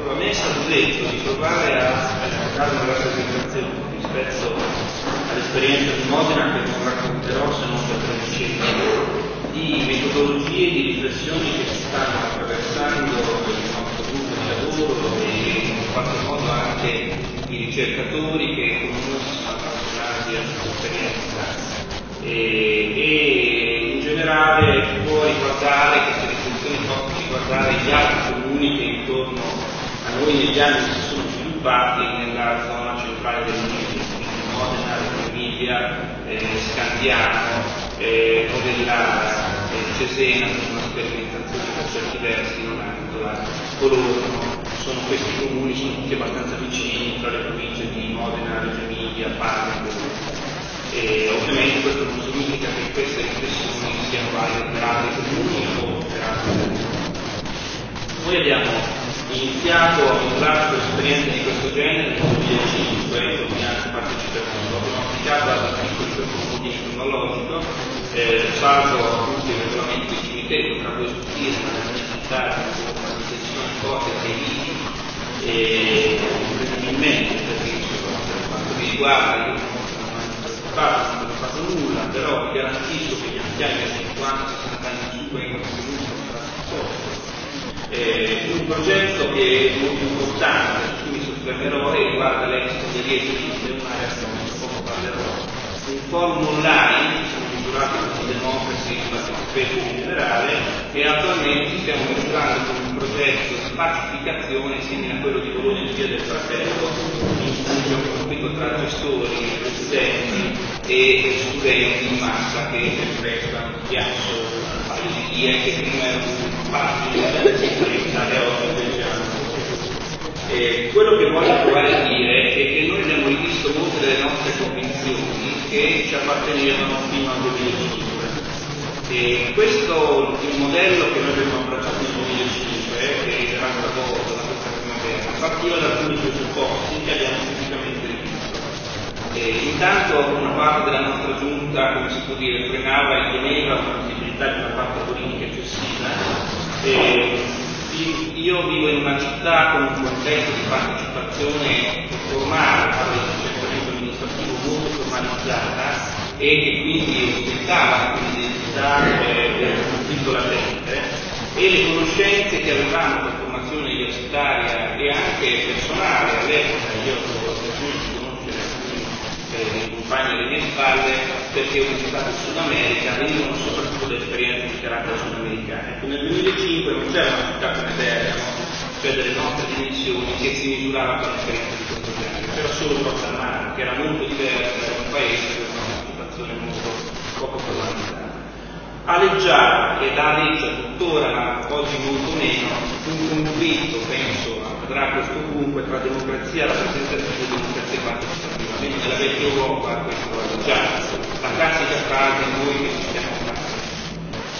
Allora, a me è stato detto di provare a dare una rappresentazione rispetto all'esperienza di Modena che non racconterò se non per conoscenza di metodologie di riflessioni che si stanno attraversando il nostro gruppo di lavoro e in qualche modo anche i ricercatori che con noi si sono appassionati a questa esperienza. E, e in generale può riguardare queste riflessioni possono riguardare gli altri comuni che intorno noi negli anni si sono sviluppati nella zona centrale dell'Emilia, quindi Modena, Emilia, eh, Scandiano, eh, Modellana e Cesena sono sperimentazioni per certi versi non hanno coloro sono questi comuni, sono tutti abbastanza vicini tra le province di Modena, Reggio Emilia, Parma e ovviamente questo non significa che queste riflessioni siano valide per altri comuni o per altri territori. Noi abbiamo iniziato a misurare esperienze di questo genere nel 2005 con anche partecipazione, abbiamo applicato per ordine cronologico, eh, salvo appunto il regolamento di cimitero, tra due stile, ma nella necessità di una intenzione forte dei liti e incredibilmente perché per quanto mi riguarda io non ho fatto, nulla, però vi garantisco che gli anziani del 50, 60 anni in su vengono tenuti eh, un progetto che è molto importante, su cui mi soffermerò, e riguarda l'expo di Rieti di un'area che poco parlerò. Un forum online, misurati con democracy, il participation in generale, e attualmente stiamo misurando con un progetto di pacificazione simile a quello di Bologna e Via del Fratello, in cui ho conflitto tra gestori, presidenti e studenti in massa che ghiaccio un paio di vie che prima erano eh, quello che voglio provare a dire è che noi abbiamo rivisto molte delle nostre convinzioni che ci appartenevano fino al 2005. E questo modello che noi abbiamo abbracciato nel 2005, che era travolto da questa primavera, partiva da alcuni presupposti che abbiamo tipicamente rivisto. Intanto una parte della nostra giunta, come si può dire, frenava e teneva una possibilità di una parte politica eccessiva e io vivo in una città con un contesto di partecipazione formale, all'accertamento amministrativo molto formalizzata e che quindi ostentava un'identità eh, molto latente e le conoscenze che avevamo per formazione universitaria e anche personale all'epoca, io eh, compagni alle mie spalle perché ho visitato il Sud America venivano soprattutto da esperienze di carattere sudamericano. Ecco, nel 2005 non c'era una città come Bergamo, cioè delle nostre dimensioni, che si misurava con esperienze di questo genere, c'era solo Mare, che era molto diversa da un paese con una situazione molto poco formalizzata. Aleggiava ed aleggia tuttora, oggi molto meno, un conflitto, penso, accadrà questo comunque, tra democrazia rappresentativa e democrazia partecipativa. Almeno nella vecchia Europa questo è già la classica frase noi che ci stiamo facendo.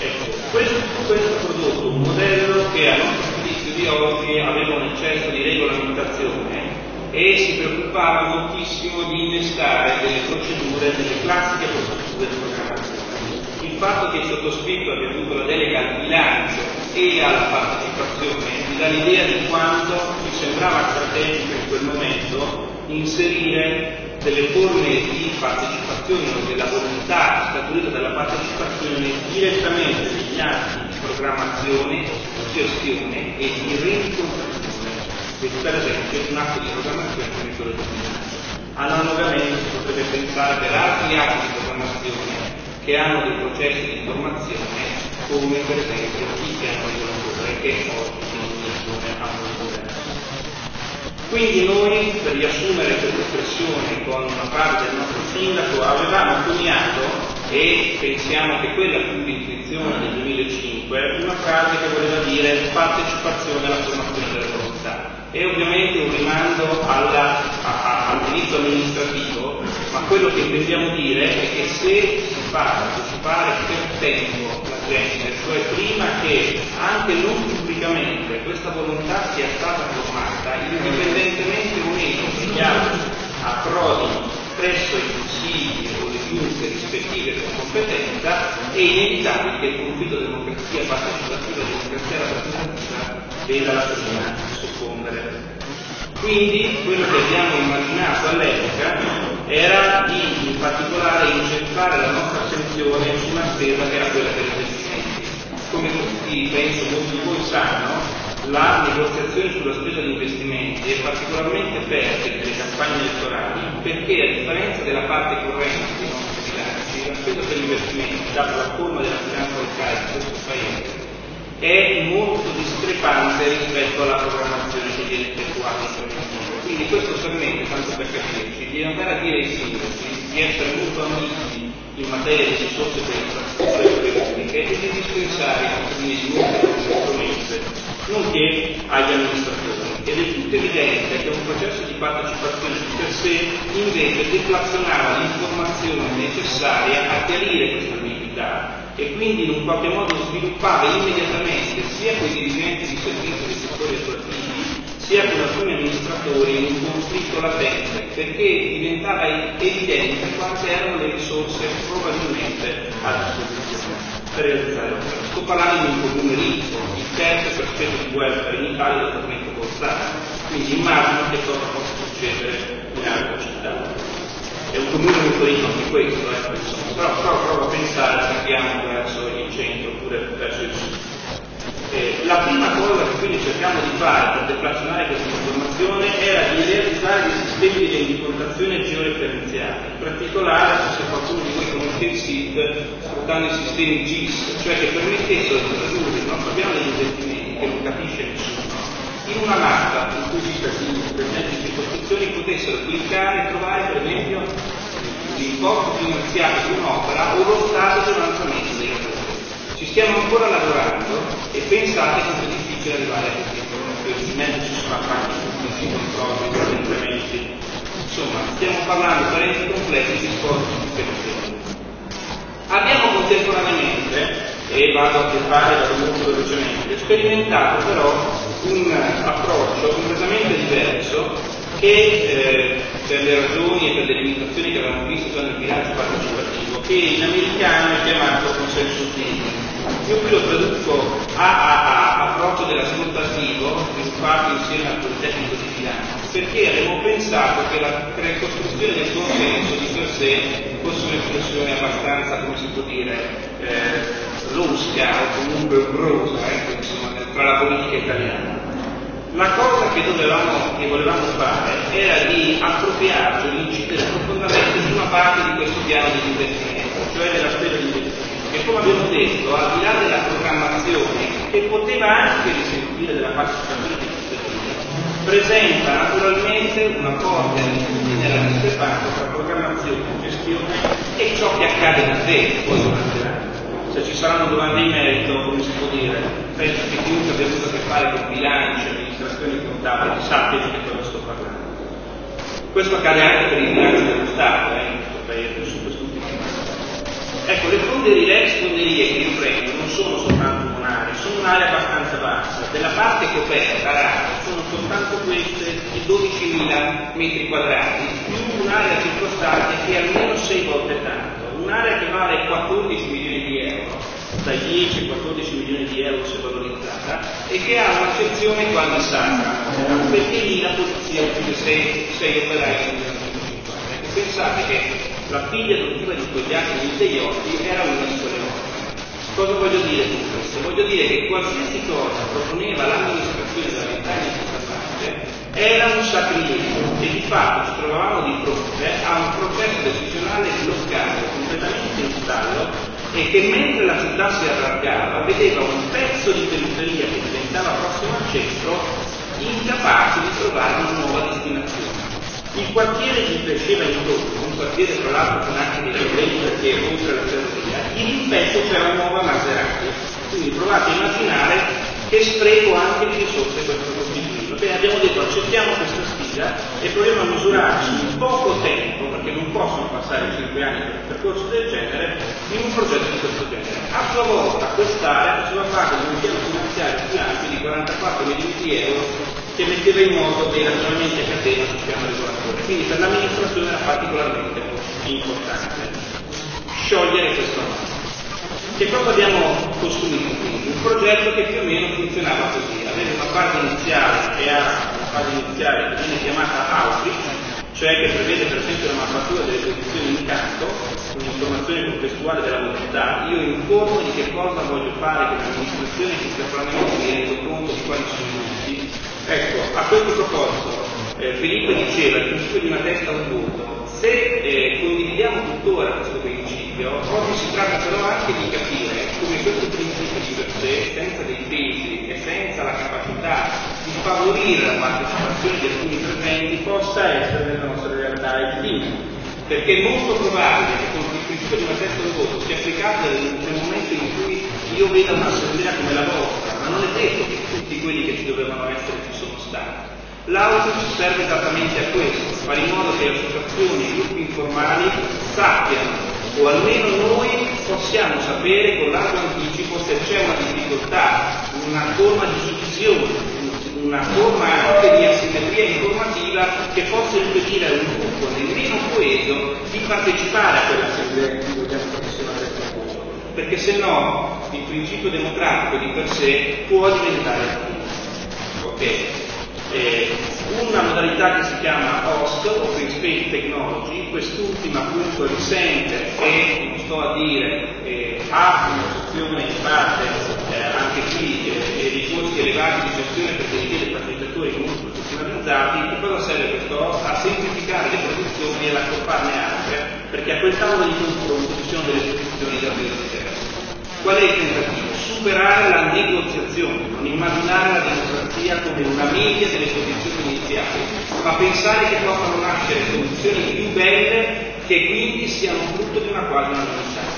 Ecco, questo, questo ha prodotto un modello che a nostro giudizio di oggi aveva un eccesso di regolamentazione e si preoccupava moltissimo di innestare delle procedure, delle classiche procedure di programmazione il fatto che il sottoscritto abbia avuto la delega al bilancio e alla partecipazione mi dà l'idea di quanto mi sembrava strategico in quel momento inserire delle forme di partecipazione o della volontà scaturita dalla partecipazione direttamente negli atti di programmazione, gestione e di rendicontazione, quindi per esempio un atto di programmazione di bilancio. Analogamente si potrebbe pensare per altri atti di programmazione che hanno dei processi di formazione come per esempio il piano regolatore che oggi in Unione ha un governo. Quindi noi, per riassumere questa espressione con una frase del nostro sindaco, avevamo coniato, e pensiamo che quella fu l'intuizione del 2005, una frase che voleva dire partecipazione alla formazione delle volontà è ovviamente un rimando alla, a, all'inizio amministrativo, ma quello che intendiamo dire è che se si fa partecipare per tempo gente, cioè prima che anche non pubblicamente questa volontà sia stata formata, indipendentemente o meno che gli altri approdino presso i consigli o le giunte rispettive per competenza, è inevitabile che il conflitto democrazia partecipativa e democrazia rappresentativa veda la prima soccombere Quindi quello che abbiamo immaginato all'epoca era di in particolare incentrare la nostra una spesa che era quella per i investimenti. Come tutti, penso, molti di voi sanno, la negoziazione sulla spesa di investimenti è particolarmente fertile nelle campagne elettorali perché a differenza della parte corrente dei nostri bilanci, la spesa per investimenti, data la forma della finanza locale di questo Paese, è molto discrepante rispetto alla programmazione che viene effettuata in preventivo. Quindi questo permette, tanto per capirci, di andare a dire ai sindaci di essere molto amici in materia di risorse per e le pubbliche e di dispensare i cittadini di molte strumenti nonché agli amministratori. Ed è tutto evidente che un processo di partecipazione di per sé invece deflazionava l'informazione necessaria a chiarire questa ambiguità e quindi in un qualche modo sviluppava immediatamente sia con i dirigenti di servizi dei settori attuativi sia con alcuni amministratori un conflitto latente perché diventava evidente quante erano le risorse probabilmente a disposizione per l'opera. Sto parlando di un comune ricco, il terzo per cento di welfare in Italia è totalmente forzato, quindi immagino che cosa possa succedere in altre città. È un comune molto ricco anche questo, eh, insomma, però, però provo a pensare se andiamo verso il centro oppure verso il sud. Eh, la prima cosa che quindi cerchiamo di fare per deflazionare questa informazione era di realizzare dei sistemi di rendicontazione georeferenziali. In particolare, se qualcuno di voi conosce il SID, sfruttando i sistemi GIS, cioè che permettessero di tradurre il nostro piano degli investimenti, che non capisce nessuno, in una mappa in cui i presenti in circoscrizioni potessero cliccare e trovare per esempio l'importo finanziario di un'opera o lo stato di avanzamento dei lavori. Ci stiamo ancora lavorando e pensate quanto è difficile arrivare a queste informazioni, ci sono attacchi pubblici, controlli, incrementi. Insomma, stiamo parlando per enti complessi di sforzi superiori. Abbiamo contemporaneamente, e vado a fare da molto velocemente, sperimentato però un approccio completamente diverso che eh, per le ragioni e per le limitazioni che avevamo visto nel bilancio partecipativo, che in americano è chiamato consenso thinking io qui lo traduco a, a, a approccio dell'ascoltativo sviluppato insieme al Politecnico di Milano, perché avevo pensato che la ricostruzione del consenso di per sé fosse un'espressione abbastanza, come si può dire, eh, losca o comunque ombrosa ecco, tra la politica italiana. La cosa che, dovevamo, che volevamo fare era di appropriarci, di incidere profondamente su una parte di questo piano di investimento, cioè della spesa di investimento che come abbiamo detto, al di là della programmazione, che poteva anche risentire della dei cittadini, presenta naturalmente una forte nella discrepanza tra programmazione, gestione e ciò che accade davvero poi durante. Se ci saranno domande in merito, come si può dire, penso che chiunque abbia avuto a che fare con bilanci, amministrazioni contabili, sappia di che cosa sto parlando. Questo accade anche per i bilanci dello Stato, eh, in questo paese, su questo Ecco, le fonderie, fonderie che io prendo non sono soltanto un'area, sono un'area abbastanza bassa. Della parte coperta, rara, sono soltanto queste di 12.000 metri quadrati, più un'area circostante che è almeno 6 volte tanto. Un'area che vale 14 milioni di euro, dai 10 ai 14 milioni di euro se valorizzata, e che ha una sezione quasi sacra, perché lì la polizia uccide 6, 6 operai su 150. Ecco, pensate che la figlia adottiva di Togliatti di Teiotti era una di quelle nostre. Cosa voglio dire con questo? Voglio dire che qualsiasi cosa proponeva l'amministrazione della ventaglia di questa parte era un sacrilegio e di fatto ci trovavamo di fronte a un processo decisionale bloccato, completamente in stallo e che mentre la città si allargava vedeva un pezzo di periferia che diventava prossimo al centro incapace di trovare una nuova destinazione. Il quartiere gli cresceva intorno, un quartiere tra l'altro con anche dei problemi perché oltre alla ferrovia, in pezzo c'era una nuova Maserati. Quindi provate a immaginare che spreco anche di risorse questo costituito. Bene, abbiamo detto accettiamo questa sfida e proviamo a misurarci in poco tempo, perché non possono passare 5 anni per un percorso del genere, in un progetto di questo genere. A sua volta quest'area faceva parte di un piano finanziario più ampio di 44 milioni di euro che metteva in moto dei ragionamenti a catena sul piano regolatore. Quindi per l'amministrazione era particolarmente importante sciogliere questo nodo. Che cosa abbiamo costruito quindi? Un progetto che più o meno funzionava così, aveva una parte iniziale che ha fase iniziale che viene chiamata outreach, cioè che prevede per esempio la mappatura delle posizioni in campo, un'informazione contestuale della mobilità, io informo di che cosa voglio fare con l'amministrazione che contemporaneamente mi rendo conto di quali sono i limiti. Ecco, a questo proposito, eh, Filippo diceva il principio di una testa un voto, se eh, condividiamo tuttora questo principio, oggi si tratta però anche di capire come questo principio di per sé, senza dei pesi e senza la capacità favorire la partecipazione di alcuni presenti, possa essere nella nostra realtà effimera. Perché è molto probabile che con il principio di una testa un voto sia applicato nel momento in cui io veda un'assemblea come la vostra, ma non è detto che tutti quelli che ci dovevano essere ci sono stati. L'outreach serve esattamente a questo, fare in modo che le associazioni e gruppi informali sappiano, o almeno noi possiamo sapere con largo anticipo se c'è una difficoltà, una forma di suddivisione, una forma anche di asimmetria informativa che possa impedire a un gruppo nemmeno coeso di partecipare a quell'assemblea che vogliamo professionare perché se no il principio democratico di per sé può diventare ok? Eh, una modalità che si chiama OST, Open Space Technology, quest'ultima appunto risente e, non sto a dire, eh, ha una funzione in parte eh, anche qui costi elevati di gestione perché richiede partecipatori molto professionalizzati, che cosa serve questo OST? A semplificare le produzioni e ad accorparne altre, perché a quel tavolo di confronto ci sono delle posizioni davvero diverse. Qual è il tentativo? Superare la negoziazione, non immaginare la democrazia come una media delle posizioni iniziali, ma pensare che possano nascere soluzioni più belle che quindi siano frutto di una quasi unanimità.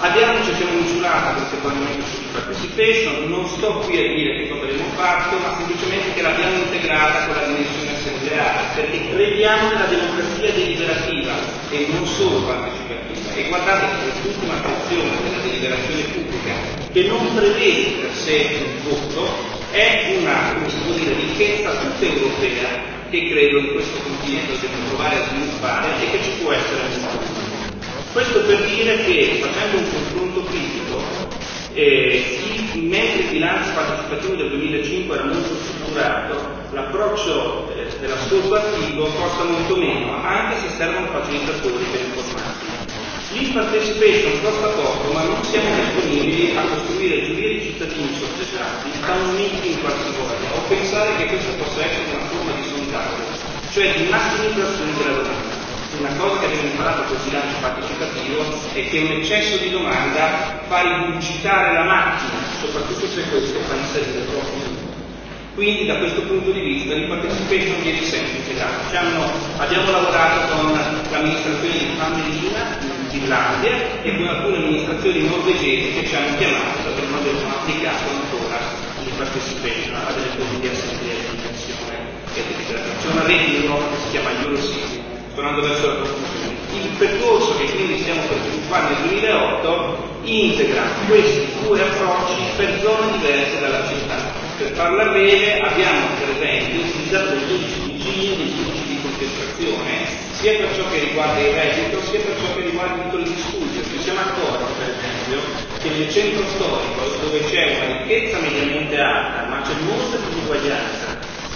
Abbiamo, ci siamo misurati contemporaneamente su participation, non sto qui a dire che cosa abbiamo fatto, ma semplicemente che l'abbiamo integrata con la dimensione assembleare, perché crediamo nella democrazia deliberativa e non solo partecipativa. E guardate che quest'ultima funzione della deliberazione pubblica, che non prevede per sé un voto, è una, dire, ricchezza tutta europea che credo in questo continente dobbiamo provare a sviluppare e che ci può essere un questo per dire che facendo un confronto critico, eh, mentre il bilancio partecipativo del 2005 era molto strutturato, l'approccio eh, dell'ascolto attivo costa molto meno, anche se servono facilitatori per informati. L'in-participation costa poco, ma non siamo disponibili a costruire giurie di cittadini sottostati da un meeting qualsivoglia o pensare che questa possa essere una forma di sondaggio, cioè di massimizzazione della domanda una cosa che abbiamo imparato col bilancio partecipativo è che un eccesso di domanda fa rigurgitare la macchina, soprattutto se questo fa inserire troppo quindi da questo punto di vista l'impartecipazione viene semplificato. abbiamo lavorato con l'amministrazione di Fammelina in Finlandia e con alcune amministrazioni norvegesi che ci hanno chiamato perché non avevano applicato ancora l'impartecipazione a delle forme di assemblee di dimensione e di C'è una rete in Europa che si chiama Eurocity tornando verso la conclusione. Il percorso che quindi stiamo per sviluppare nel 2008 integra questi due approcci per zone diverse dalla città. Per farla breve abbiamo per esempio utilizzato degli indici di Gini, degli indici di concentrazione, sia per ciò che riguarda il reddito, sia per ciò che riguarda i titoli di studio. Ci siamo accorti per esempio che nel centro storico, dove c'è una ricchezza mediamente alta, ma c'è molta disuguaglianza,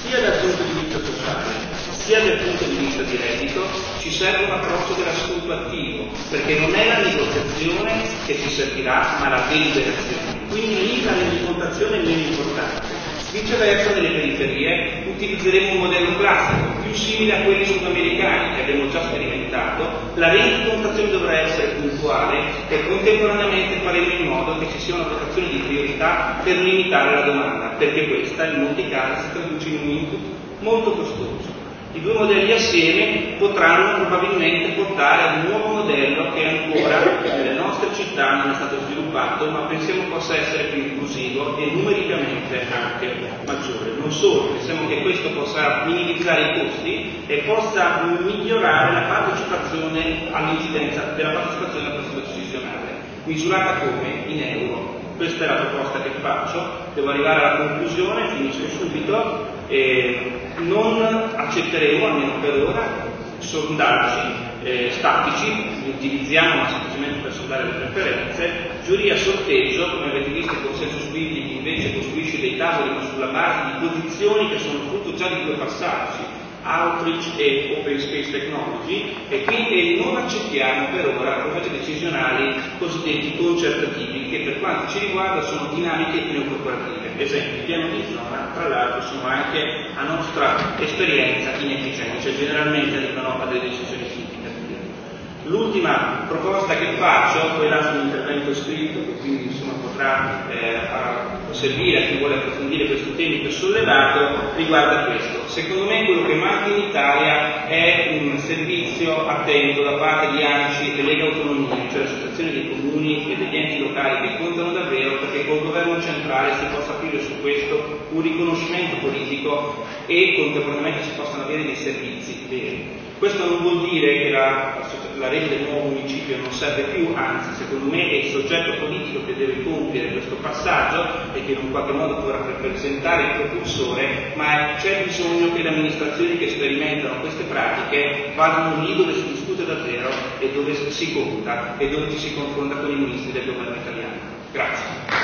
sia dal punto di vista sociale, sia dal punto di vista di reddito, ci serve un approccio dell'ascolto attivo, perché non è la negoziazione che ci servirà, ma la deliberazione. Quindi lì la rendicontazione è meno importante. Viceversa, nelle periferie utilizzeremo un modello classico, più simile a quelli sudamericani che abbiamo già sperimentato. La rendicontazione dovrà essere puntuale e contemporaneamente faremo in modo che ci sia una votazione di priorità per limitare la domanda, perché questa in molti casi si traduce in un input molto costoso. I due modelli assieme potranno probabilmente portare a un nuovo modello che ancora nelle nostre città non è stato sviluppato, ma pensiamo possa essere più inclusivo e numericamente anche maggiore. Non solo, pensiamo che questo possa minimizzare i costi e possa migliorare la partecipazione all'incidenza della partecipazione alla processo decisionale, misurata come in euro. Questa è la proposta che faccio, devo arrivare alla conclusione, finisco subito. E non accetteremo, almeno per ora, sondaggi eh, statici, li utilizziamo semplicemente per sondare le preferenze, giuria sorteggio, come avete visto il consenso Spilli invece costruisce dei tavoli sulla base di posizioni che sono frutto già di due passaggi, Outreach e Open Space Technology e quindi non accettiamo per ora processi decisionali cosiddetti concertativi che per quanto ci riguarda sono dinamiche neocorporative. Esempio, il piano di zona tra l'altro sono anche a nostra esperienza inefficienti, cioè generalmente arrivano a delle decisioni significative. L'ultima proposta che faccio, quella sull'intervento scritto, che quindi insomma, potrà eh, servire a chi vuole approfondire questi temi che ho sollevato, riguarda questo. Secondo me quello che manca in Italia è un servizio attento da parte di ANCI e Lega Autonomia, cioè l'associazione dei comuni e degli enti locali che contano davvero perché col governo centrale si possa aprire su questo un riconoscimento politico e contemporaneamente si possano avere dei servizi veri. Questo non vuol dire che la, la rete del nuovo municipio non serve più, anzi secondo me è il soggetto politico che deve compiere questo passaggio e che in un qualche modo può rappresentare il propulsore, ma c'è bisogno che le amministrazioni che sperimentano queste pratiche vadano lì dove si discute davvero e dove si conta e dove ci si confronta con i ministri del governo italiano. Grazie.